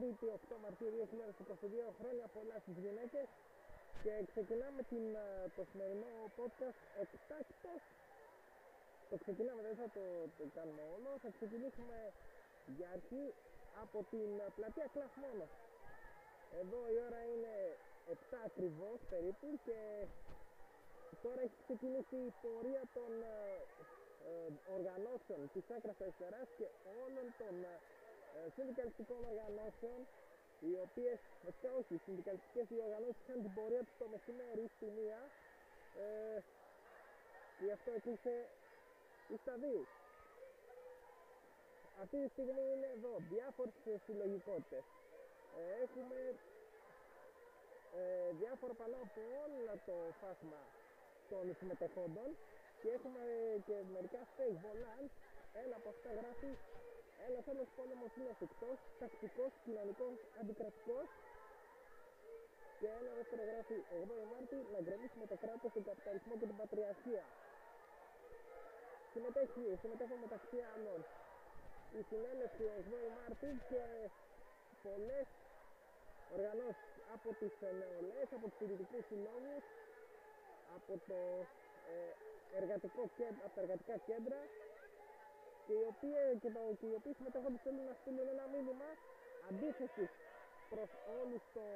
Τρίτη 8 Μαρτίου 2022, χρόνια πολλά στις γυναίκες και ξεκινάμε την, ε, το σημερινό podcast εκτάκτος. Το ξεκινάμε, δεν θα το, το κάνουμε όλο, θα ξεκινήσουμε για αρχή από την ε, πλατεία μόνος. Εδώ η ώρα είναι 7 ακριβώς περίπου και τώρα έχει ξεκινήσει η πορεία των ε, ε, οργανώσεων της άκρας αριστεράς και όλων των ε, συνδικαλιστικών οργανώσεων οι οποίες, βασικά όχι, οι συνδικαλιστικές οι οργανώσεις είχαν την πορεία τους το μεσημέρι στη μία ε, και γι' αυτό έκλεισε η σταδίου. Αυτή τη στιγμή είναι εδώ διάφορες συλλογικότητες. Ε, έχουμε ε, διάφορα πάνω από όλα το φάσμα των συμμετεχόντων και έχουμε και μερικά fake volants. Ένα από αυτά γράφει ένας άλλος πόλεμος είναι εφικτός, τακτικός, κοινωνικός, αντικρατικός και ένα δεύτερο γράφει 8 Μάρτη να γκρεμίσουμε το κράτος, τον καπιταλισμό και την πατριαρχία. Συμμετέχει, συμμετέχουν μεταξύ άλλων η συνέλευση 8 Μάρτη και πολλές οργανώσεις από τις νεολαίες, από τους φοιτητικούς συλλόγους, από, το, ε, εργατικό κέντρο, από τα εργατικά κέντρα και οι οποίοι, και το, και οι οποίοι συμμετέχοντες θέλουν να στείλουν ένα μήνυμα αντίθεση προς όλους το,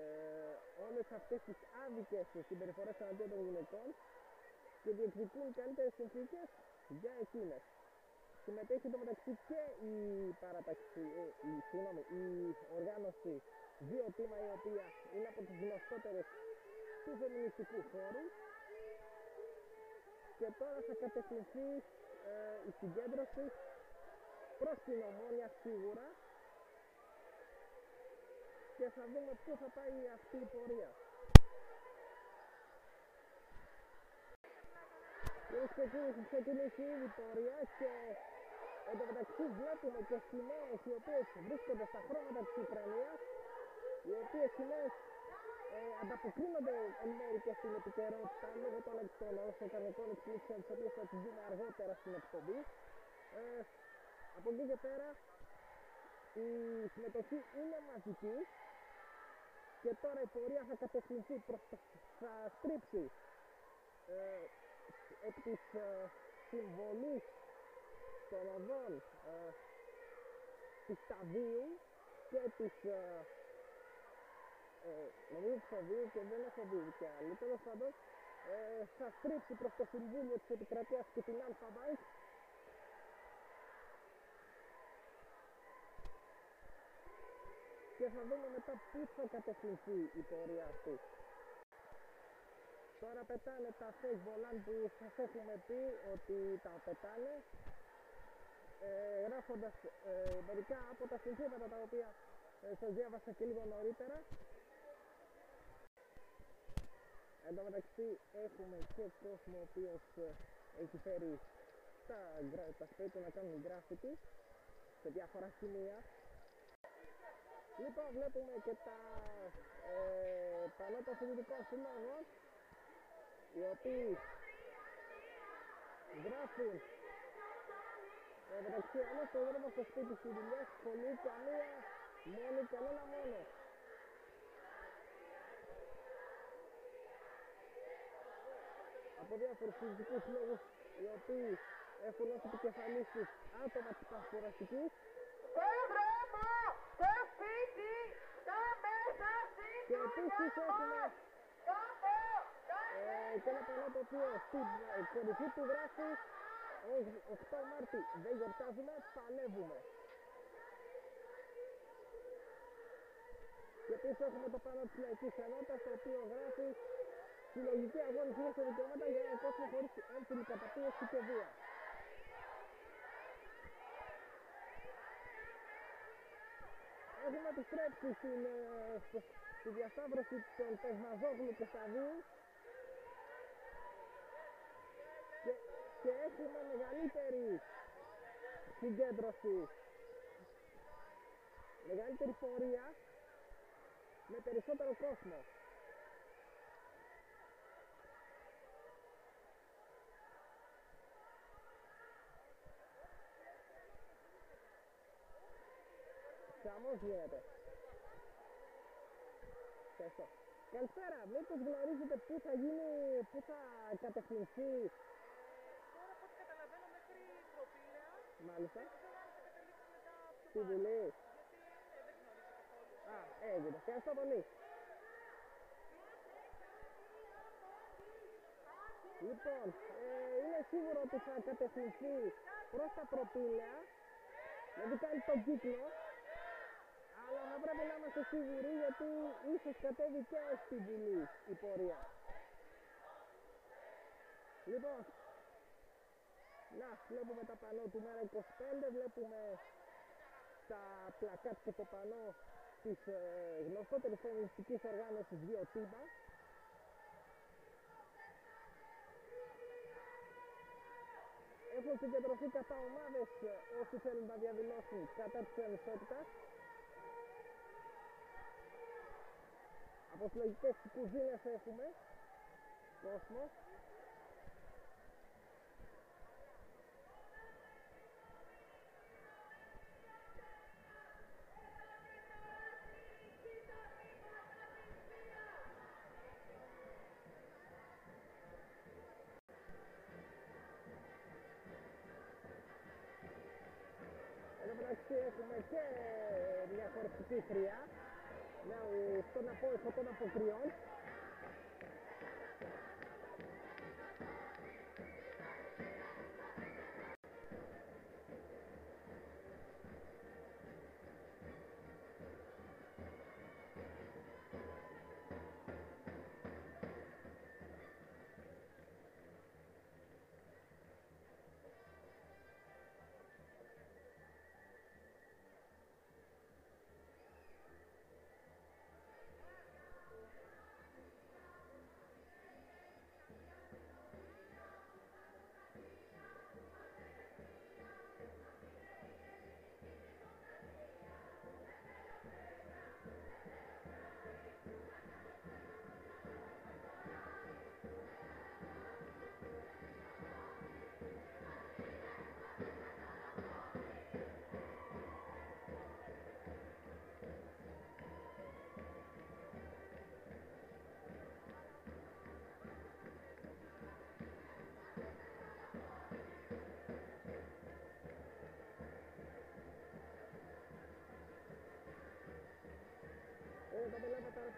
ε, όλες αυτές τις άδικες συμπεριφορές εναντίον των γυναικών και διεκδικούν καλύτερες συνθήκες για εκείνες. Συμμετέχει το μεταξύ και η παραταξή, ε, η, συγγνώμη, η οργάνωση δύο τίμα η οποία είναι από τις γνωστότερες του φεμινιστικού χώρου και τώρα θα κατευθυνθεί ε, η συγκέντρωση προς την ομόνια σίγουρα και θα δούμε πού θα πάει αυτή η πορεία. Έχει ξεκινήσει, ξεκινήσει ήδη η πορεία και εν τω μεταξύ βλέπουμε και σημαίες οι οποίες βρίσκονται στα χρώματα της Ουκρανίας οι οποίες σημαίες ε, ανταποκρίνονται εν μέρει και στην επικαιρότητα λόγω των εξτρολών, των κανονικών εκπλήξεων, τις οποίες θα τις δούμε αργότερα στην εκπομπή. Ε, από εκεί και πέρα η συμμετοχή είναι μαζική και τώρα η πορεία θα κατευθυνθεί προς το, θα στρίψει ε, επί της ε, συμβολής των οδών ε, της σταδίου και της ε, ε, νομίζω του φοβίου και δεν έχω δει και άλλοι. Τέλος πάντων, ε, θα στρίψει προς το Συμβούλιο της Επικρατείας και την Αλφα Bank και θα δούμε μετά πού θα κατευθυνθεί η πορεία αυτή. Τώρα πετάνε τα fake volant που σας έχουμε πει ότι τα πετάνε ε, γράφοντας ε, μερικά από τα συνθήματα τα οποία ε, σας διάβασα και λίγο νωρίτερα Εν τω μεταξύ έχουμε και κόσμο ο οποίος ε, έχει φέρει τα, τα σπίτια να κάνουν γκράφιτι σε διάφορα σημεία. Λοιπόν, βλέπουμε και τα ε, πανό των φοιτητικών συλλόγων οι οποίοι γράφουν ε, μεταξύ όλων το δρόμο στο σπίτι στη δουλειά, σχολή, καμία, μόνη, κανένα μόνο. Από διάφορους φυσικούς λόγους οι οποίοι έχουν ως επικεφαλής τους άτομα της πασποραστικής Το δρόμο, το σπίτι, το μέσα και επίσης έχουμε ε, και ένα πανό το οποίο στην ε, κορυφή του γράφει 8 Μάρτη δεν γιορτάζουμε, παλεύουμε. Και επίσης έχουμε το πάνω της Λαϊκής Ενότητας το οποίο γράφει συλλογική αγώνιση για τα δικαιώματα για έναν κόσμο χωρίς έμφυλη καταπίεση και βία. Έχουμε επιστρέψει στην, ε, στη διασταύρωση των Τεσμαζόγλου και Σταδίου και, και έχουμε μεγαλύτερη συγκέντρωση, μεγαλύτερη πορεία με περισσότερο κόσμο. Χαμός γίνεται. Ευχαριστώ. Καλησπέρα, μήπως γνωρίζετε πού θα γίνει, πού θα κατευθυνθεί, Τώρα από ό,τι καταλαβαίνω μέχρι προπήλαια, μάλιστα, δεν ξέρω αν θα καταλήξει μετά πιο στη πάνω. Βουλή. Γιατί ε, δεν γνωρίζω καθόλου. Α, έγινε. Ευχαριστώ πολύ. Λοιπόν, ε, είναι σίγουρος ότι θα κατευθυνθεί προς τα προπήλαια, δηλαδή κάνει τον κύκλο, αλλά θα πρέπει να είμαστε σίγουροι γιατί ίσως κατέβει και στη Βουλή η πορεία. Λοιπόν, να, βλέπουμε τα πανό του μέρα 25, βλέπουμε τα πλακάτ και το πανό της ε, γνωστότερης φεμινιστικής οργάνωσης Βιοτήμα. Έχουν συγκεντρωθεί κατά ομάδες ε, όσοι θέλουν να διαδηλώσουν κατά της ανισότητας. Από συλλογικές κουζίνες έχουμε κόσμο. foto na Pocrion.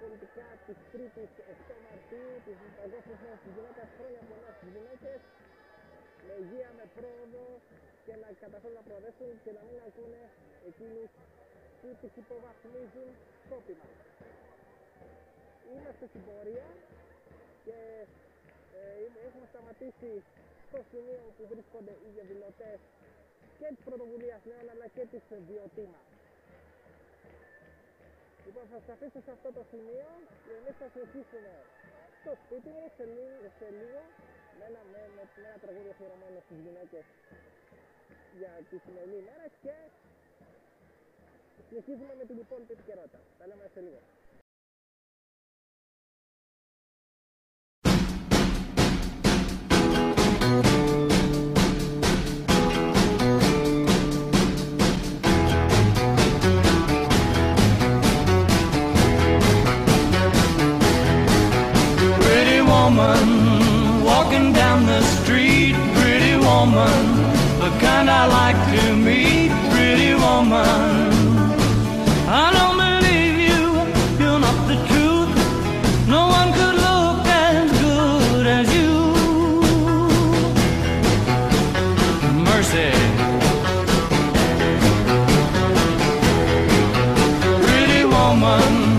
Πολιτικά της 3ης 8 Μαρτίου, της Παγκόσμιας Μέρας της Γυναίκας, χρόνια πολλά στις γυναίκες, με υγεία, με πρόοδο και να καταφέρουν να προοδεύσουν και να μην ακούνε εκείνους που τις υποβαθμίζουν σκόπιμα. Είμαστε στην πορεία και ε, έχουμε σταματήσει στο σημείο που βρίσκονται οι διαδηλωτές και της πρωτοβουλίας νέων αλλά και της βιοτήμα. Λοιπόν, θα σας αφήσω σε αυτό το σημείο και εμείς θα συνεχίσουμε στο σπίτι μου σε, λί- σε λίγο με ένα, με, με, με ένα τραγούδι αφιερωμένο στις γυναίκες για τη σημερινή ημέρα και συνεχίζουμε με την υπόλοιπη επικαιρότητα. Τα λέμε σε λίγο. Woman,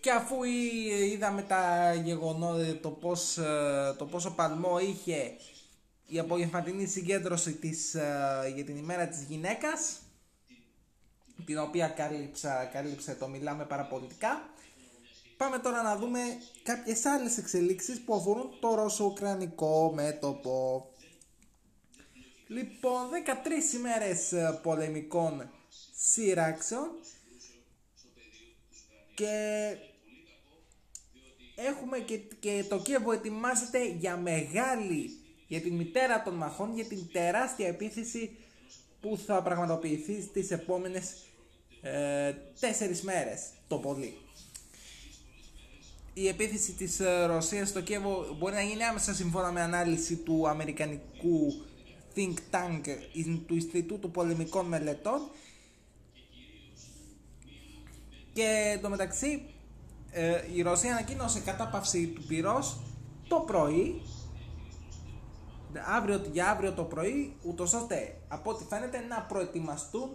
Και αφού εί- είδαμε τα γεγονότα, το, πώς, ε, το πόσο παλμό είχε η απογευματινή συγκέντρωση της, ε, για την ημέρα της γυναίκας, την οποία κάλυψα, κάλυψε το Μιλάμε Παραπολιτικά, πάμε τώρα να δούμε κάποιες άλλες εξελίξεις που αφορούν το ρωσο-ουκρανικό μέτωπο. Λοιπόν, 13 ημέρες ε, πολεμικών σειράξεων και έχουμε και, και το Κίεβο ετοιμάζεται για μεγάλη, για την μητέρα των μαχών, για την τεράστια επίθεση που θα πραγματοποιηθεί στις επόμενες ε, τέσσερις μέρες το πολύ. Η επίθεση της ε, Ρωσίας στο Κίεβο μπορεί να γίνει άμεσα σύμφωνα με ανάλυση του Αμερικανικού Think Tank του Ινστιτούτου Πολεμικών Μελετών και το μεταξύ ε, η Ρωσία ανακοίνωσε κατάπαυση του πυρός το πρωί. Αύριο, για αύριο το πρωί ούτως ώστε από ό,τι φαίνεται να προετοιμαστούν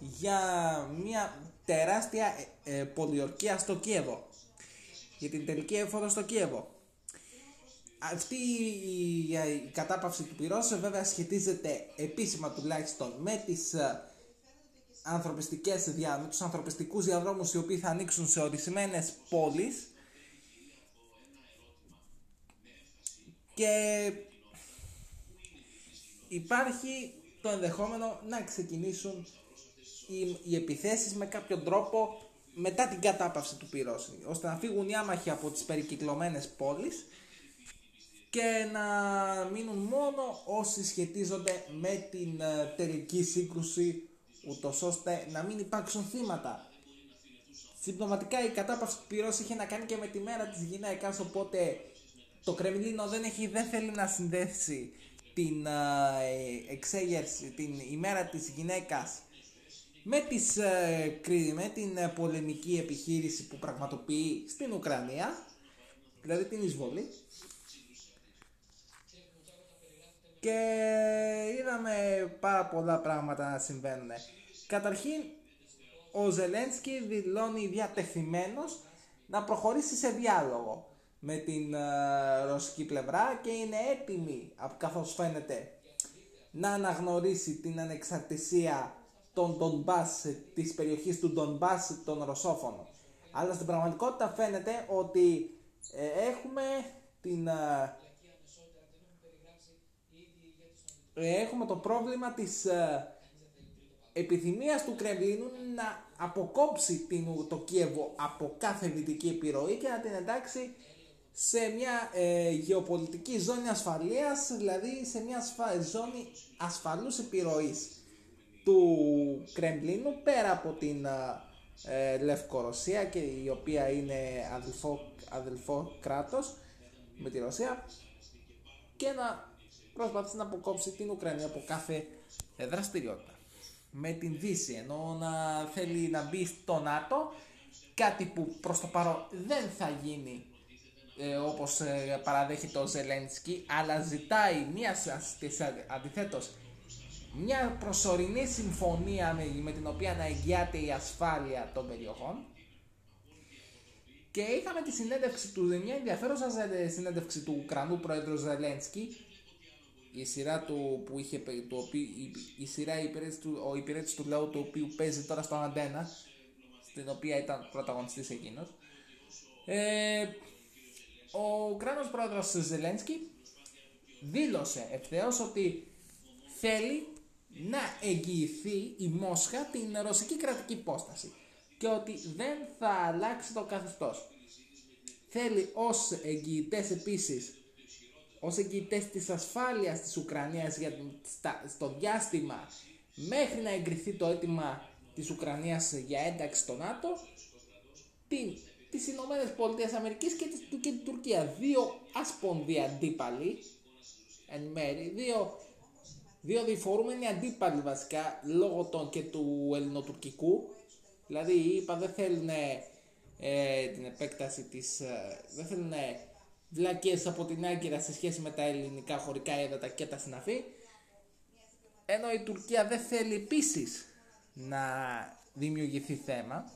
για μια τεράστια ε, ε, πολιορκία στο Κίεβο. Για την τελική έφοδο στο Κίεβο. Αυτή η, η κατάπαυση του πυρός ε, βέβαια σχετίζεται επίσημα τουλάχιστον με τις ε, ανθρωπιστικές δια, με τους ανθρωπιστικούς διαδρόμους οι οποίοι θα ανοίξουν σε ορισμένες πόλεις. Και υπάρχει το ενδεχόμενο να ξεκινήσουν οι, οι επιθέσεις με κάποιο τρόπο μετά την κατάπαυση του πυρός ώστε να φύγουν οι άμαχοι από τις περικυκλωμένες πόλεις και να μείνουν μόνο όσοι σχετίζονται με την ε, τελική σύγκρουση ούτως ώστε να μην υπάρξουν θύματα. Συμπτωματικά η κατάπαυση του πυρός είχε να κάνει και με τη μέρα της γυναίκας οπότε το Κρεμλίνο δεν, έχει, δεν θέλει να συνδέσει την ε, εξέγερση, την ημέρα της γυναίκας με, τις, ε, κρι- με την ε, πολεμική επιχείρηση που πραγματοποιεί στην Ουκρανία, δηλαδή την εισβολή. Και είδαμε πάρα πολλά πράγματα να συμβαίνουν. Καταρχήν, ο Ζελένσκι δηλώνει διατεθειμένος να προχωρήσει σε διάλογο με την ε, ρωσική πλευρά και είναι έτοιμη, απ- καθώς φαίνεται, να αναγνωρίσει την ανεξαρτησία των Ντονμπάς, της περιοχής του Ντονμπάς των Ρωσόφωνων. Αλλά στην πραγματικότητα φαίνεται ότι ε, έχουμε την... ε, ε, έχουμε το πρόβλημα της ε, επιθυμίας του Κρεμλίνου να αποκόψει την, το Κίεβο από κάθε δυτική επιρροή και να την εντάξει σε μια ε, γεωπολιτική ζώνη ασφαλείας, δηλαδή σε μια ασφα- ζώνη ασφαλούς επιρροής του Κρεμλίνου πέρα από την ε, ε, Λευκορωσία και η οποία είναι αδελφό, αδελφό κράτος με τη Ρωσία και να προσπαθήσει να αποκόψει την Ουκρανία από κάθε ε, δραστηριότητα. Με την Δύση ενώ να θέλει να μπει στο ΝΑΤΟ κάτι που προς το παρόν δεν θα γίνει ε, όπως ε, παραδέχεται ο Ζελένσκι αλλά ζητάει μια σας- της α- αντιθέτως μια προσωρινή συμφωνία με, με την οποία να εγγυάται η ασφάλεια των περιοχών. Και είχαμε τη συνέντευξη του, μια ενδιαφέρουσα ζε- συνέντευξη του Ουκρανού Πρόεδρου Ζελένσκι η σειρά του που είχε πε- του οποίου, η, η σειρά η υπηρέτηση του, ο υπηρέτης του λαού του οποίου παίζει τώρα στο Αντένα στην οποία ήταν πρωταγωνιστής εκείνος ε, ο Ουκρανός πρόεδρος Ζελένσκι δήλωσε ευθέως ότι θέλει να εγγυηθεί η Μόσχα την ρωσική κρατική υπόσταση και ότι δεν θα αλλάξει το καθεστώς. θέλει ως εγγυητές επίσης ως εγγυητές της ασφάλειας της Ουκρανίας για το, στα, στο διάστημα μέχρι να εγκριθεί το αίτημα της Ουκρανίας για ένταξη στο ΝΑΤΟ την, τις Ηνωμένες Πολιτείες Αμερικής και, της, και την Τουρκία. Δύο άσπονδοι αντίπαλοι εν μέρη, δύο, δύο διφορούμενοι αντίπαλοι βασικά λόγω των και του ελληνοτουρκικού. Δηλαδή είπα δεν θέλουν ε, την επέκταση της, ε, δεν θέλουν βλακίες από την Άγκυρα σε σχέση με τα ελληνικά χωρικά έδατα και τα συναφή. Ενώ η Τουρκία δεν θέλει επίσης να δημιουργηθεί θέμα.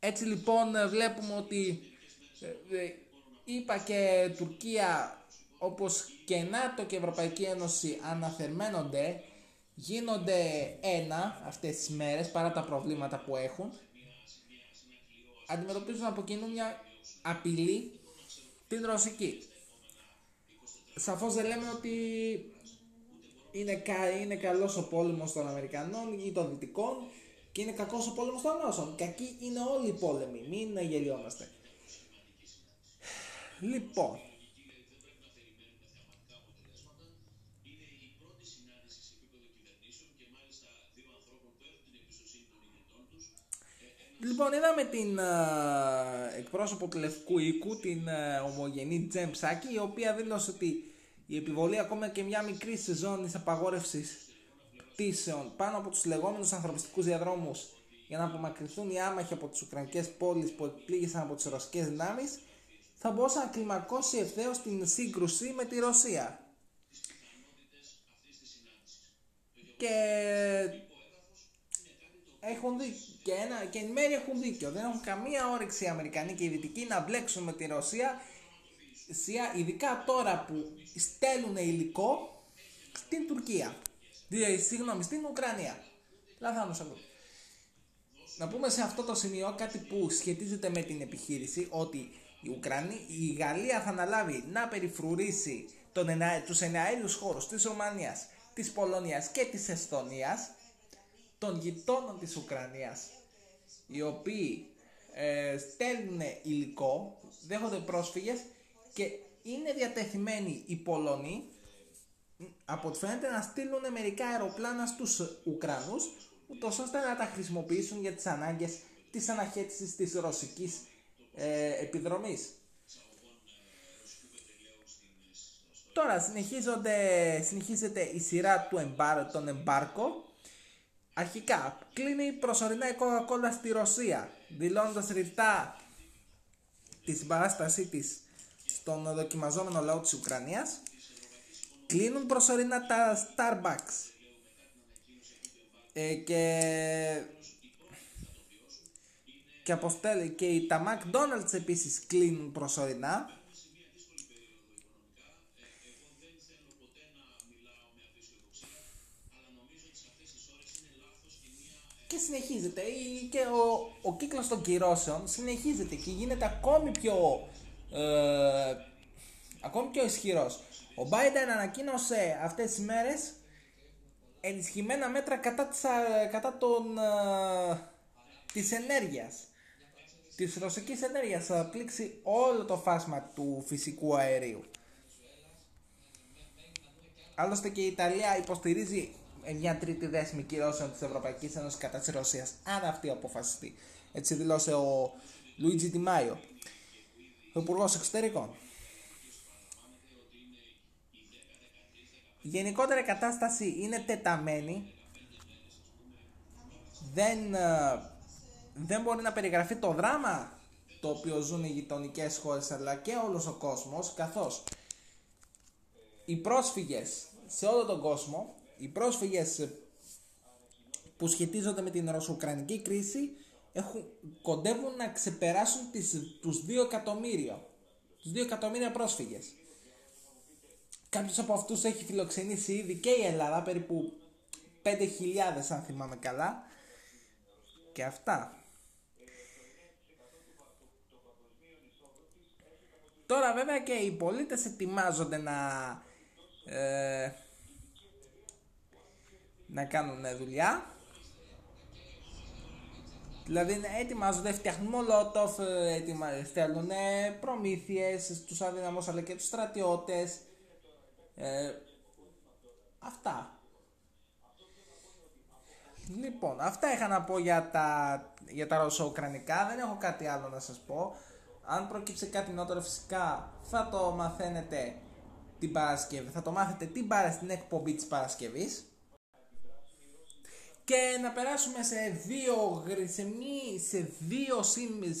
Έτσι λοιπόν βλέπουμε ότι ε, είπα και Τουρκία όπως και ΝΑΤΟ και Ευρωπαϊκή Ένωση αναθερμαίνονται γίνονται ένα αυτές τις μέρες παρά τα προβλήματα που έχουν αντιμετωπίζουν από κοινού μια απειλή την ρωσική. Σαφώς δεν λέμε ότι είναι, κα, είναι καλός ο πόλεμος των Αμερικανών ή των Δυτικών και είναι κακός ο πόλεμος των Ρώσων. Κακοί είναι όλοι οι πόλεμοι, μην γελιόμαστε. Λοιπόν, Λοιπόν, είδαμε την uh, εκπρόσωπο του Λευκού Οίκου, την uh, ομογενή Τζέμ Ψάκη, η οποία δήλωσε ότι η επιβολή ακόμα και μια μικρή σεζόν απαγόρευσης πτήσεων πάνω από τους λεγόμενους ανθρωπιστικούς διαδρόμους για να απομακρυνθούν οι άμαχοι από τις Ουκρανικές πόλεις που εκπλήγησαν από τις ρωσικές δυνάμεις, θα μπορούσε να κλιμακώσει ευθέως την σύγκρουση με τη Ρωσία. Και έχουν δει και, ένα, και εν μέρει έχουν δίκιο. Δεν έχουν καμία όρεξη οι Αμερικανοί και οι Δυτικοί να μπλέξουν με τη Ρωσία, ειδικά τώρα που στέλνουν υλικό στην Τουρκία. Δηλαδή, συγγνώμη, στην Ουκρανία. Λάθος Να πούμε σε αυτό το σημείο κάτι που σχετίζεται με την επιχείρηση ότι η, Ουκρανία, η Γαλλία θα αναλάβει να περιφρουρήσει τον, τους εναέριους χώρους της Ρουμανίας, της Πολωνίας και της Εσθονίας των γειτόνων της Ουκρανίας οι οποίοι ε, στέλνουν υλικό, δέχονται πρόσφυγες και είναι διατεθειμένοι οι Πολωνοί από ό,τι φαίνεται να στείλουν μερικά αεροπλάνα στους Ουκρανούς ούτως ώστε να τα χρησιμοποιήσουν για τις ανάγκες της αναχέτησης της ρωσικής ε, επιδρομής. Τώρα συνεχίζεται η σειρά του εμπάρ, των εμπάρκο Αρχικά, κλείνει προσωρινά η Coca-Cola στη Ρωσία, δηλώνοντας ρητά τη συμπαράστασή της στον δοκιμαζόμενο λαό της Ουκρανίας. Κλείνουν προσωρινά τα Starbucks ε, και και, αποστέλει, και τα McDonald's επίσης κλείνουν προσωρινά και συνεχίζεται και ο, ο κύκλος των κυρώσεων συνεχίζεται και γίνεται ακόμη πιο ε, ακόμη πιο ισχυρός. Ο Biden ανακοίνωσε αυτές τις μέρες ενισχυμένα μέτρα κατά, της, κατά των, ε, της ενέργειας της ρωσικής ενέργειας θα πλήξει όλο το φάσμα του φυσικού αερίου. Άλλωστε και η Ιταλία υποστηρίζει μια τρίτη δέσμη κυρώσεων της Ευρωπαϊκής Ένωσης κατά της Ρωσίας, αν αυτή αποφασιστεί. Έτσι δηλώσε ο Λουίτζι Τιμάιο, ο Υπουργός Εξωτερικών. Η γενικότερη κατάσταση είναι τεταμένη. Δεν, ε, δεν μπορεί να περιγραφεί το δράμα το οποίο ζουν οι γειτονικές χώρες αλλά και όλος ο κόσμος καθώς οι πρόσφυγες σε όλο τον κόσμο οι πρόσφυγες που σχετίζονται με την ρωσο-ουκρανική κρίση έχουν, κοντεύουν να ξεπεράσουν τις, τους 2 εκατομμύρια. Τους 2 εκατομμύρια πρόσφυγες. Κάποιος από αυτούς έχει φιλοξενήσει ήδη και η Ελλάδα, περίπου 5.000 αν θυμάμαι καλά. Και αυτά. Τώρα βέβαια και οι πολίτες ετοιμάζονται να ε, να κάνουν δουλειά Δηλαδή ετοιμάζονται, φτιάχνουν μολότοφ, ε, ετοιμα... στέλνουν προμήθειες στους αδύναμους αλλά και τους στρατιώτες. Ε, αυτά. Λοιπόν, αυτά είχα να πω για τα, για τα ρωσο-ουκρανικά. Δεν έχω κάτι άλλο να σας πω. Αν προκύψει κάτι νότερο φυσικά θα το μαθαίνετε την Παρασκευή. Θα το μάθετε την παρα... στην εκπομπή της Παρασκευής. Και να περάσουμε σε δύο, σε, μη, σε δύο συν,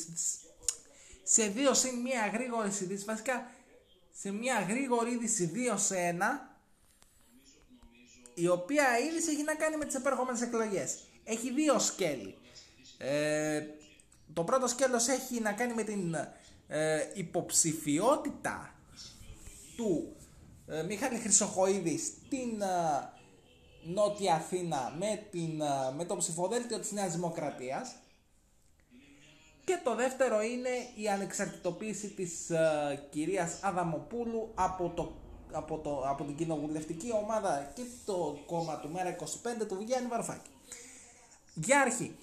σε δύο συν μία γρήγορη είδηση. Βασικά σε μία γρήγορη είδηση δύο σε ένα η οποία είδηση έχει να κάνει με τις επερχόμενες εκλογές. Έχει δύο σκέλη. Ε, το πρώτο σκέλος έχει να κάνει με την ε, υποψηφιότητα του ε, Μιχάλη Χρυσοχοίδης στην ε, Νότια Αθήνα με, την, ε, με το ψηφοδέλτιο της Νέας Δημοκρατίας και το δεύτερο είναι η ανεξαρτητοποίηση της ε, κυρίας Αδαμοπούλου από, το, από, το, από την κοινοβουλευτική ομάδα και το κόμμα του Μέρα 25 του Βγιάννη Βαρουφάκη. Για αρχή,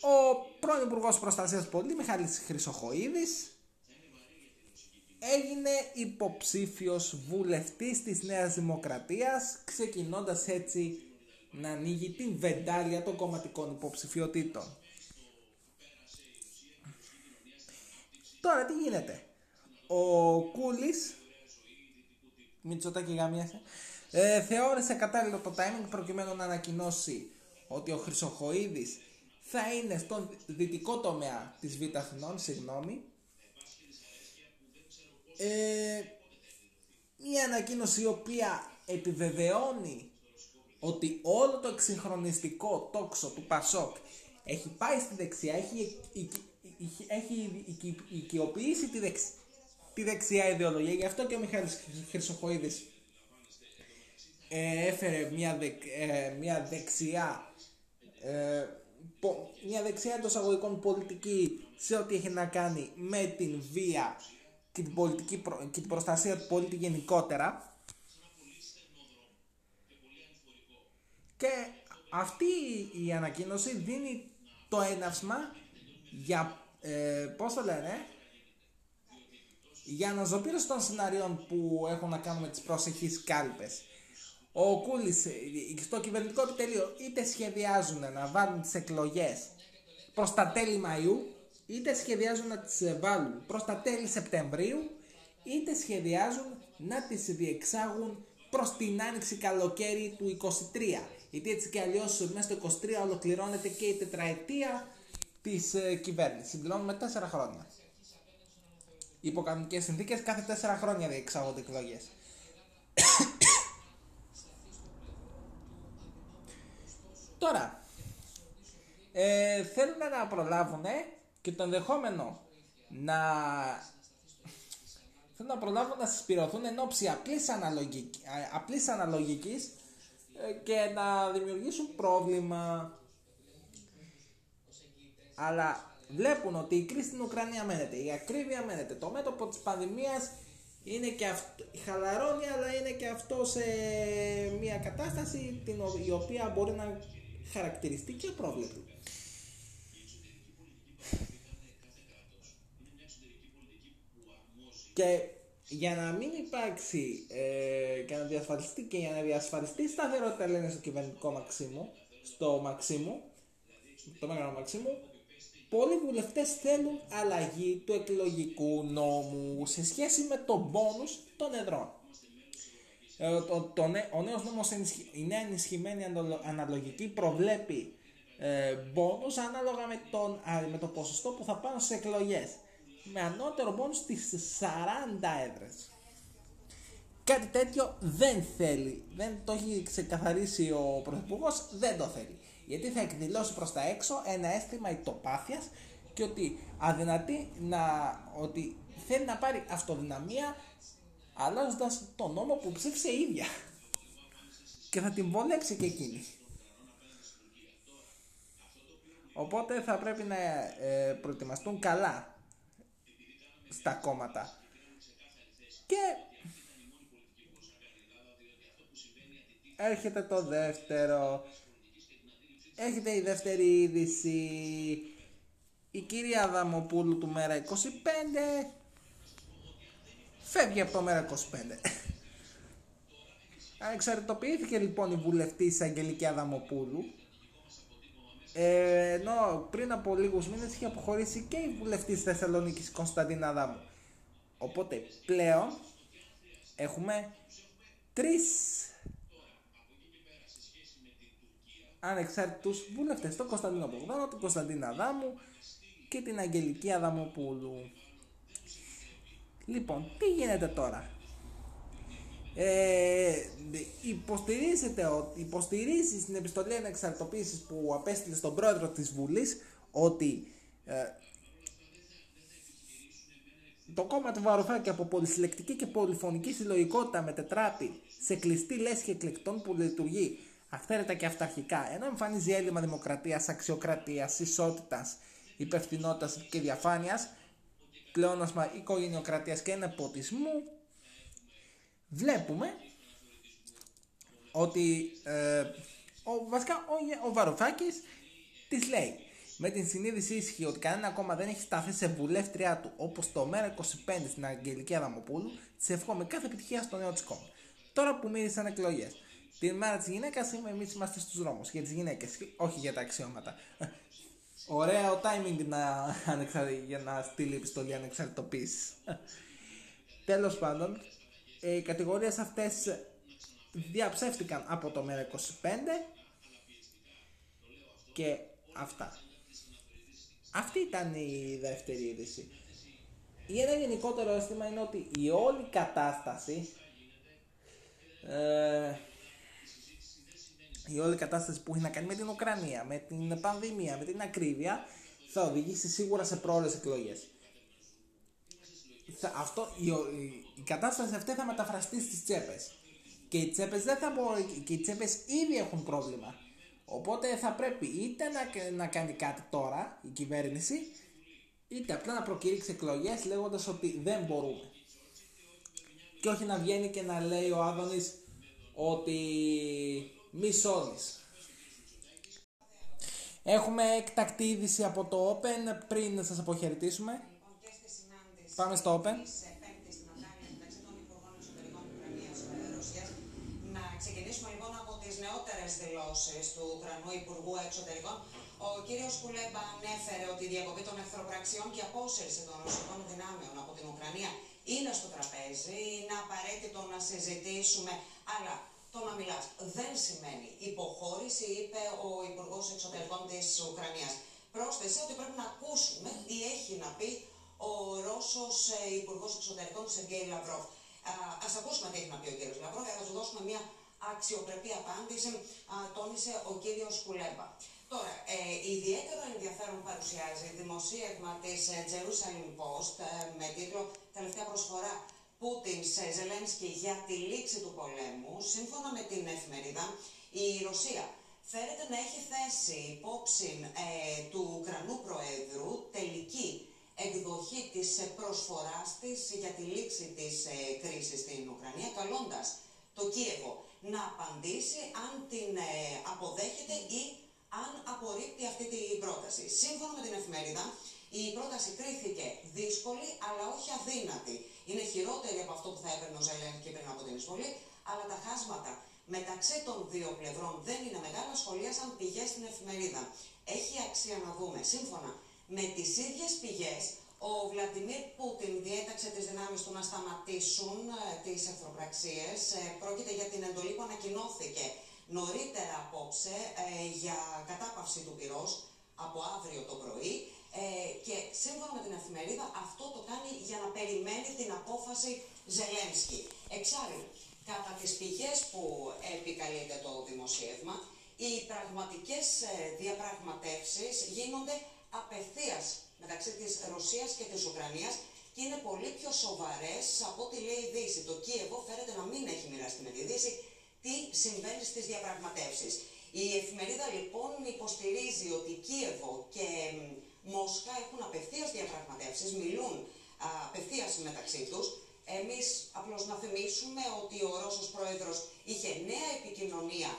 ο πρώην Υπουργός Προστασίας Πολίτη Μιχάλης Χρυσοχοίδης έγινε υποψήφιος βουλευτής της Νέας Δημοκρατίας ξεκινώντας έτσι να ανοίγει την βεντάλια των κομματικών υποψηφιωτήτων. Τώρα τι γίνεται; Ο Κούλης Μητσοτάκη γαμίασε ε, θεώρησε κατάλληλο το timing προκειμένου να ανακοινώσει ότι ο Χρυσοχοίδης θα είναι στον δυτικό τομέα της Β' Αθηνών, συγγνώμη, ε, μια ανακοίνωση η οποία επιβεβαιώνει ότι όλο το εξυγχρονιστικό τόξο του Πασόκ έχει πάει στη δεξιά, έχει, έχει οικειοποιήσει τη, δεξ, τη δεξιά ιδεολογία. Γι' αυτό και ο Μιχάλης Χρυσοχοίδης ε, έφερε μια, ε, μια δεξιά ε, μια δεξιά εντός αγωγικών πολιτική σε ό,τι έχει να κάνει με την βία και την, πολιτική, και την προστασία του πολίτη γενικότερα. Και αυτή η ανακοίνωση δίνει το έναυσμα για, ε, πώς το λένε, για αναζωπήρωση των σενάριων που έχουν να κάνουν με τις προσεχείς κάλπες ο Κούλης στο κυβερνητικό επιτελείο είτε σχεδιάζουν να βάλουν τις εκλογές προς τα τέλη Μαΐου είτε σχεδιάζουν να τις βάλουν προς τα τέλη Σεπτεμβρίου είτε σχεδιάζουν να τις διεξάγουν προς την άνοιξη καλοκαίρι του 23 γιατί έτσι και αλλιώς μέσα στο 23 ολοκληρώνεται και η τετραετία της ε, κυβέρνησης. Συμπληρώνουμε 4 χρόνια. Υπό κανονικές συνθήκες κάθε 4 χρόνια διεξάγονται εκλογές Τώρα, ε, θέλουν να προλάβουν και το ενδεχόμενο να θέλουν να προλάβουν να συσπηρωθούν εν ώψη απλής, αναλογική, απλής αναλογικής ε, και να δημιουργήσουν πρόβλημα. Αλλά βλέπουν ότι η κρίση στην Ουκρανία μένεται, η ακρίβεια μένεται, το μέτωπο της πανδημίας είναι και αυτό, χαλαρώνει αλλά είναι και αυτό σε μια κατάσταση την, η οποία μπορεί να χαρακτηριστεί και απρόβλεπτη. Και για να μην υπάρξει ε, και να διασφαλιστεί και για να διασφαλιστεί σταθερότητα λένε στο κυβερνητικό Μαξίμου, στο Μαξίμου, το μεγάλο Μαξίμου, πολλοί βουλευτές θέλουν αλλαγή του εκλογικού νόμου σε σχέση με τον πόνους των εδρών. Ε, το, το, ο νέος νόμος, η νέα ενισχυμένη αναλογική προβλέπει ε, μπόνους ανάλογα με, τον, με το ποσοστό που θα πάνε στις εκλογές. Με ανώτερο μπόνους στις 40 έδρες. Κάτι τέτοιο δεν θέλει, δεν το έχει ξεκαθαρίσει ο Πρωθυπουργός, δεν το θέλει. Γιατί θα εκδηλώσει προς τα έξω ένα αίσθημα ητοπάθειας και ότι αδυνατεί να, ότι θέλει να πάρει αυτοδυναμία αλλάζοντας τον νόμο που ψήφισε η ίδια. Και θα την βολέψει και εκείνη. Οπότε θα πρέπει να ε, προετοιμαστούν καλά στα κόμματα. Και έρχεται το δεύτερο. Έχετε η δεύτερη είδηση. Η κυρία Δαμοπούλου του Μέρα 25 φεύγει από το Μέρα 25. Εξαρτητοποιήθηκε λοιπόν η βουλευτή Αγγελική Αδαμοπούλου ε, ενώ πριν από λίγους μήνες είχε αποχωρήσει και η βουλευτής Θεσσαλονίκης Κωνσταντίνα Αδάμου. Οπότε πλέον έχουμε τρεις ανεξάρτητους βουλευτές. Τον Κωνσταντίνο Μπογδάνο, την Κωνσταντίνα Αδάμου και την Αγγελική Αδαμοπούλου. Λοιπόν, τι γίνεται τώρα; Ε, υποστηρίζεται, υποστηρίζει στην επιστολή ανεξαρτοποίησης που απέστειλε στον πρόεδρο της Βουλής ότι ε, το κόμμα του Βαρουφάκη από πολυσυλλεκτική και πολυφωνική συλλογικότητα μετετράπει σε κλειστή λέσχη εκλεκτών που λειτουργεί αυθαίρετα και αυταρχικά, ενώ εμφανίζει έλλειμμα δημοκρατίας, αξιοκρατίας, ισότητας, υπευθυνότητας και διαφάνειας, πλεόνασμα οικογενειοκρατίας και νεποτισμού, βλέπουμε ότι ε, ο, βασικά ο, ο Βαρουφάκης της λέει με την συνείδηση ίσχυ ότι κανένα κόμμα δεν έχει σταθεί σε βουλεύτριά του όπως το Μέρα 25 στην Αγγελική Αδαμοπούλου, της εύχομαι κάθε επιτυχία στο νέο της κόμμα. Τώρα που μίλησαν εκλογές, την μέρα της γυναίκας εμείς είμαστε στους δρόμους για τις γυναίκες, όχι για τα αξιώματα. Ωραίο timing να, για να στείλει επιστολή ανεξαρτητοποίησης. Τέλος πάντων, οι κατηγορίες αυτές διαψεύτηκαν από το Μέρα 25 και αυτά. Αυτή ήταν η δεύτερη είδηση. Η ένα γενικότερο αίσθημα είναι ότι η όλη κατάσταση ε, η όλη κατάσταση που έχει να κάνει με την Ουκρανία, με την πανδημία, με την ακρίβεια θα οδηγήσει σίγουρα σε πρόορες εκλογές. Αυτό, η, η, κατάσταση αυτή θα μεταφραστεί στις τσέπες. Και οι τσέπες δεν θα μπορεί, και οι τσέπες ήδη έχουν πρόβλημα. Οπότε θα πρέπει είτε να, να κάνει κάτι τώρα η κυβέρνηση, είτε απλά να προκηρύξει εκλογές λέγοντας ότι δεν μπορούμε. Και όχι να βγαίνει και να λέει ο Άδωνης ότι μη σώνεις. Έχουμε εκτακτή είδηση από το Open πριν να σας αποχαιρετήσουμε. Πάμε στο Open. του Ουκρανού Υπουργού Εξωτερικών, ο κύριος Κουλέμπα ανέφερε ότι η διακοπή των εχθροπραξιών και απόσυρση των ρωσικών δυνάμεων από την Ουκρανία είναι στο τραπέζι. Είναι απαραίτητο να συζητήσουμε, αλλά το να μιλάς δεν σημαίνει υποχώρηση, είπε ο Υπουργός Εξωτερικών της Ουκρανίας. Πρόσθεσε ότι πρέπει να ακούσουμε τι έχει να πει ο Ρώσος ε, Υπουργός Εξωτερικών Σεργέη Λαυρόφ. Α ακούσουμε τι έχει να πει ο κύριος Λαυρόφ, θα του δώσουμε μια αξιοπρεπή απάντηση, α, τόνισε ο κύριος Κουλέμπα. Τώρα, ε, ιδιαίτερο ενδιαφέρον παρουσιάζει δημοσίευμα της ε, Jerusalem Post ε, με τίτλο «Τελευταία προσφορά Πούτινς σε Ζελένσκι για τη λήξη του πολέμου». Σύμφωνα με την εφημερίδα, η Ρωσία φέρεται να έχει θέσει υπόψη ε, του Ουκρανού Προέδρου τελική εκδοχή της προσφοράς της για τη λήξη της ε, κρίσης στην Ουκρανία, καλώντας το Κίεβο να απαντήσει αν την ε, αποδέχεται ή αν απορρίπτει αυτή την πρόταση. Σύμφωνα με την εφημερίδα, η πρόταση κρίθηκε δύσκολη αλλά όχι αδύνατη. Είναι χειρότερη από αυτό που θα έπαιρνε ο και πριν από την εισβολή, αλλά τα χάσματα μεταξύ των δύο πλευρών δεν είναι μεγάλα, σχολίασαν πηγές στην εφημερίδα. Έχει αξία να δούμε, σύμφωνα με τις ίδιες πηγές, ο Βλαντιμίρ Πούτιν διέταξε τις δυνάμεις του να σταματήσουν ε, τις εχθροπραξίες. Ε, πρόκειται για την εντολή που ανακοινώθηκε νωρίτερα απόψε ε, για κατάπαυση του πυρός από αύριο το πρωί ε, και σύμφωνα με την εφημερίδα αυτό το κάνει για να περιμένει την απόφαση Ζελένσκι. Εξάλλου, κατά τις πηγές που επικαλείται το δημοσίευμα, οι πραγματικές διαπραγματεύσεις γίνονται απευθείας μεταξύ της Ρωσίας και της Ουκρανίας και είναι πολύ πιο σοβαρές από ό,τι λέει η Δύση. Το Κίεβο φέρεται να μην έχει μοιραστεί με τη Δύση τι συμβαίνει στις διαπραγματεύσεις. Η εφημερίδα λοιπόν υποστηρίζει ότι Κίεβο και Μόσχα έχουν απευθείας διαπραγματεύσεις, μιλούν απευθείας μεταξύ τους. Εμείς απλώς να θυμίσουμε ότι ο Ρώσος Πρόεδρος είχε νέα επικοινωνία α,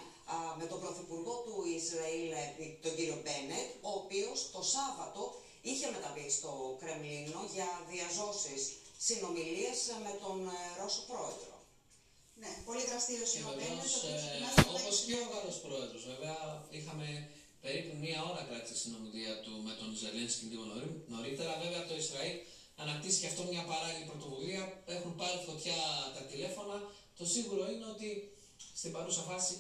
με τον Πρωθυπουργό του Ισραήλ, ε, τον κύριο Μπένετ, ο οποίος το Σάββατο είχε μεταβεί στο Κρεμλίνο για διαζώσεις συνομιλίες με τον ε, Ρώσο Πρόεδρο. Ναι, πολύ δραστήριος Και είναι ο Μπένετ. βεβαίως, ο οποίος ε, ετοιμάζεται να όπως έχει και ο συνέντευξη. Γάλλος Πρόεδρος. Βέβαια, είχαμε περίπου μία ώρα κράτησε η συνομιλία του με τον Ζελένσκι λίγο νωρί- νωρίτερα. Βέβαια, το Ισραήλ ανακτήσει και αυτό μια παράλληλη πρωτοβουλία. Έχουν πάρει φωτιά τα τηλέφωνα. Το σίγουρο είναι ότι στην παρούσα φάση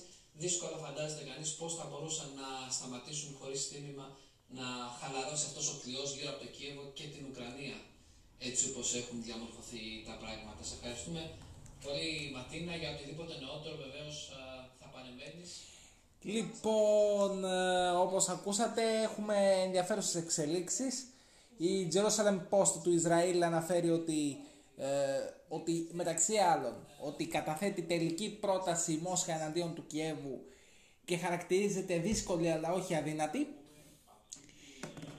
δύσκολα φαντάζεται κανείς πώς θα μπορούσαν να σταματήσουν χωρίς τίμημα να χαλαρώσει αυτός ο κλειός γύρω από το Κίεβο και την Ουκρανία έτσι όπως έχουν διαμορφωθεί τα πράγματα. Σε ευχαριστούμε πολύ Ματίνα για οτιδήποτε νεότερο βεβαίως α, θα παρεμβαίνεις. Λοιπόν, ε, όπως ακούσατε έχουμε ενδιαφέρουσες εξελίξεις. Η Jerusalem Post του Ισραήλ αναφέρει ότι, ε, ότι μεταξύ άλλων ότι καταθέτει τελική πρόταση η Μόσχα εναντίον του Κιέβου και χαρακτηρίζεται δύσκολη αλλά όχι αδύνατη.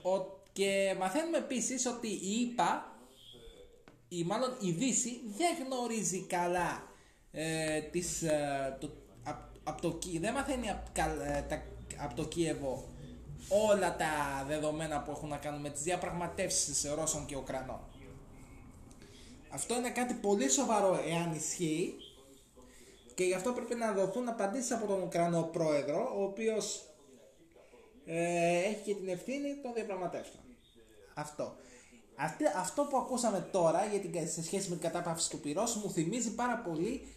Ο, και μαθαίνουμε επίσης ότι η ΙΠΑ ή μάλλον η Δύση δεν γνωρίζει καλά ε, τις, ε, το, απ, απ' το, Κι- δεν μαθαίνει απ, κα- ε, τα, απ' το Κίεβο όλα τα δεδομένα που έχουν να κάνουν με τις διαπραγματεύσεις Ρώσων και Ουκρανών. Αυτό είναι κάτι πολύ σοβαρό εάν ισχύει και γι' αυτό πρέπει να δοθούν απαντήσεις από τον Ουκρανό πρόεδρο ο οποίος ε, έχει και την ευθύνη των διαπραγματεύσεων. Αυτό. Αυτή, αυτό που ακούσαμε τώρα για την, σε σχέση με την κατάπαυση του πυρός μου θυμίζει πάρα πολύ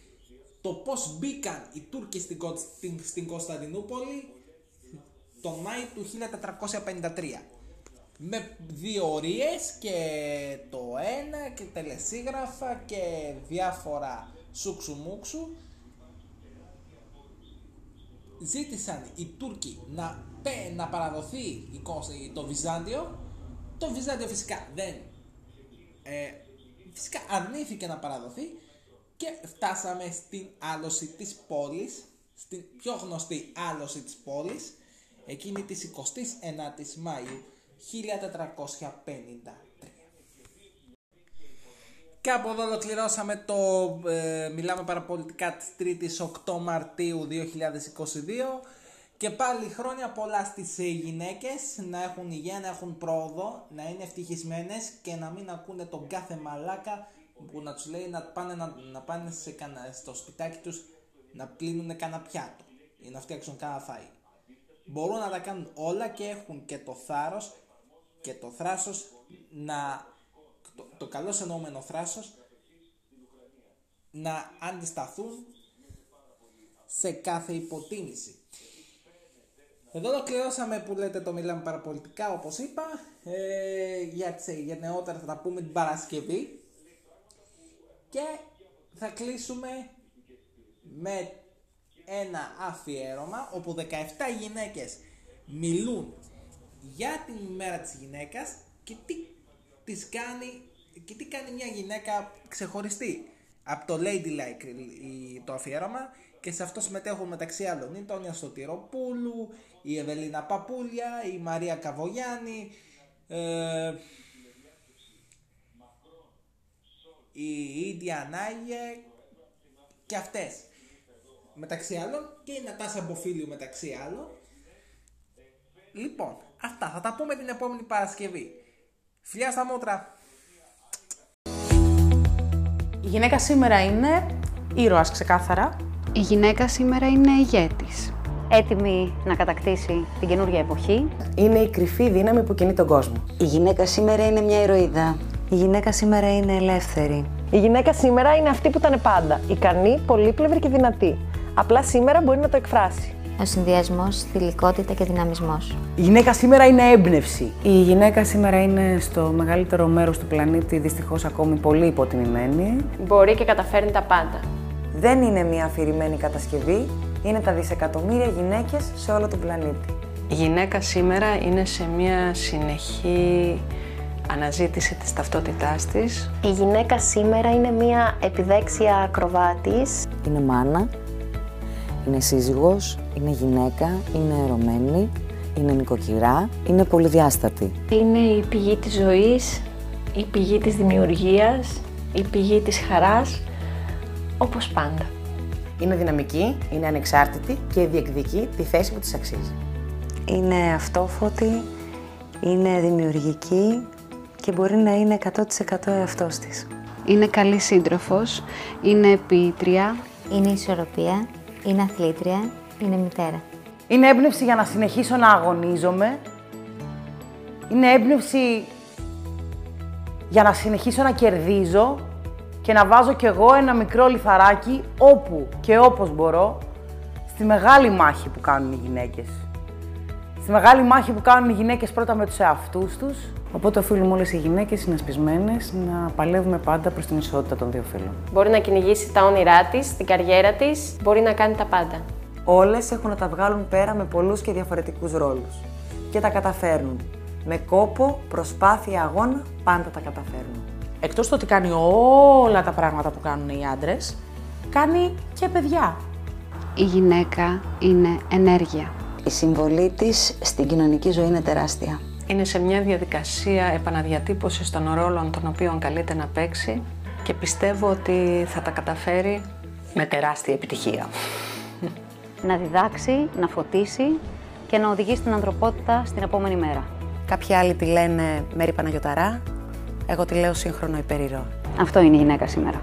το πώς μπήκαν οι Τούρκοι στην, Κον- στην, στην Κωνσταντινούπολη τον Μάη του 1453 με διορίες και το ένα και τελεσίγραφα και διάφορα σούξου-μούξου ζήτησαν οι Τούρκοι να, πέ- να παραδοθεί η Κώστα- το Βυζάντιο. Το Βυζάντιο φυσικά δεν ε, φυσικά αρνήθηκε να παραδοθεί και φτάσαμε στην άλωση της πόλης στην πιο γνωστή άλωση της πόλης εκείνη της 29ης Μαΐου 1453 και από εδώ ολοκληρώσαμε το ε, Μιλάμε Παραπολιτικά της 3ης 8 Μαρτίου 2022 και πάλι χρόνια πολλά στις ε, γυναίκες να έχουν υγεία, να έχουν πρόοδο, να είναι ευτυχισμένες και να μην ακούνε τον κάθε μαλάκα που να τους λέει να πάνε, να, να πάνε σε κανα, στο σπιτάκι τους να πλύνουν κανένα πιάτο ή να φτιάξουν κανένα φαΐ. Μπορούν να τα κάνουν όλα και έχουν και το θάρρος και το θράσος να το, το καλό εννοούμενο θράσος να αντισταθούν σε κάθε υποτίμηση. Εδώ ολοκληρώσαμε που λέτε το μιλάμε παραπολιτικά όπως είπα ε, για, τις, για νεότερα θα τα πούμε την Παρασκευή και θα κλείσουμε με ένα αφιέρωμα όπου 17 γυναίκες μιλούν για την ημέρα της γυναίκας και τι τις κάνει και τι κάνει μια γυναίκα ξεχωριστή. Από το Ladylike η- το αφιέρωμα και σε αυτό συμμετέχουν μεταξύ άλλων η Τόνια Σωτηροπούλου, η Ευελίνα Παπούλια, η Μαρία Καβογιάννη, ε, η Ίντια Νάγε και αυτές. Μεταξύ άλλων και η Νατάσα Μποφίλιου μεταξύ άλλων. Λοιπόν αυτά θα τα πούμε την επόμενη Παρασκευή φιλιά στα μούτρα Η γυναίκα σήμερα είναι ήρωας ξεκάθαρα. Η γυναίκα σήμερα είναι ηγέτης. Έτοιμη να κατακτήσει την καινούργια εποχή. Είναι η κρυφή δύναμη που κινεί τον κόσμο. Η γυναίκα σήμερα είναι μια ηρωίδα. Η γυναίκα σήμερα είναι ελεύθερη. Η γυναίκα σήμερα είναι αυτή που ήταν πάντα. Ικανή, πολύπλευρη και δυνατή. Απλά σήμερα μπορεί να το εκφράσει. Ο συνδυασμός, θηλυκότητα και δυναμισμός. Η γυναίκα σήμερα είναι έμπνευση. Η γυναίκα σήμερα είναι στο μεγαλύτερο μέρος του πλανήτη δυστυχώς ακόμη πολύ υποτιμημένη. Μπορεί και καταφέρνει τα πάντα. Δεν είναι μια αφηρημένη κατασκευή, είναι τα δισεκατομμύρια γυναίκες σε όλο τον πλανήτη. Η γυναίκα σήμερα είναι σε μια συνεχή αναζήτηση της ταυτότητάς της. Η γυναίκα σήμερα είναι μια επιδέξια ακροβάτης. Είναι μάνα, είναι σύζυγος, είναι γυναίκα, είναι ερωμένη, είναι νοικοκυρά, είναι πολυδιάστατη. Είναι η πηγή της ζωής, η πηγή της δημιουργίας, η πηγή της χαράς, όπως πάντα. Είναι δυναμική, είναι ανεξάρτητη και διεκδικεί τη θέση που της αξίζει. Είναι αυτόφωτη, είναι δημιουργική και μπορεί να είναι 100% εαυτός της. Είναι καλή σύντροφος, είναι ποιήτρια. Είναι ισορροπία, είναι αθλήτρια, είναι μητέρα. Είναι έμπνευση για να συνεχίσω να αγωνίζομαι. Είναι έμπνευση για να συνεχίσω να κερδίζω και να βάζω κι εγώ ένα μικρό λιθαράκι όπου και όπως μπορώ στη μεγάλη μάχη που κάνουν οι γυναίκες. Στη μεγάλη μάχη που κάνουν οι γυναίκες πρώτα με τους εαυτούς τους. Οπότε οφείλουμε όλες οι γυναίκες συνασπισμένες να παλεύουμε πάντα προς την ισότητα των δύο φύλων. Μπορεί να κυνηγήσει τα όνειρά της, την καριέρα της, μπορεί να κάνει τα πάντα. Όλες έχουν να τα βγάλουν πέρα με πολλούς και διαφορετικούς ρόλους. Και τα καταφέρνουν. Με κόπο, προσπάθεια, αγώνα, πάντα τα καταφέρνουν. Εκτός το ότι κάνει όλα τα πράγματα που κάνουν οι άντρες, κάνει και παιδιά. Η γυναίκα είναι ενέργεια. Η συμβολή της στην κοινωνική ζωή είναι τεράστια. Είναι σε μια διαδικασία επαναδιατύπωσης των ρόλων των οποίων καλείται να παίξει και πιστεύω ότι θα τα καταφέρει με τεράστια επιτυχία. Να διδάξει, να φωτίσει και να οδηγήσει την ανθρωπότητα στην επόμενη μέρα. Κάποιοι άλλοι τη λένε Μέρη Παναγιωταρά, εγώ τη λέω σύγχρονο υπερηρώ. Αυτό είναι η γυναίκα σήμερα.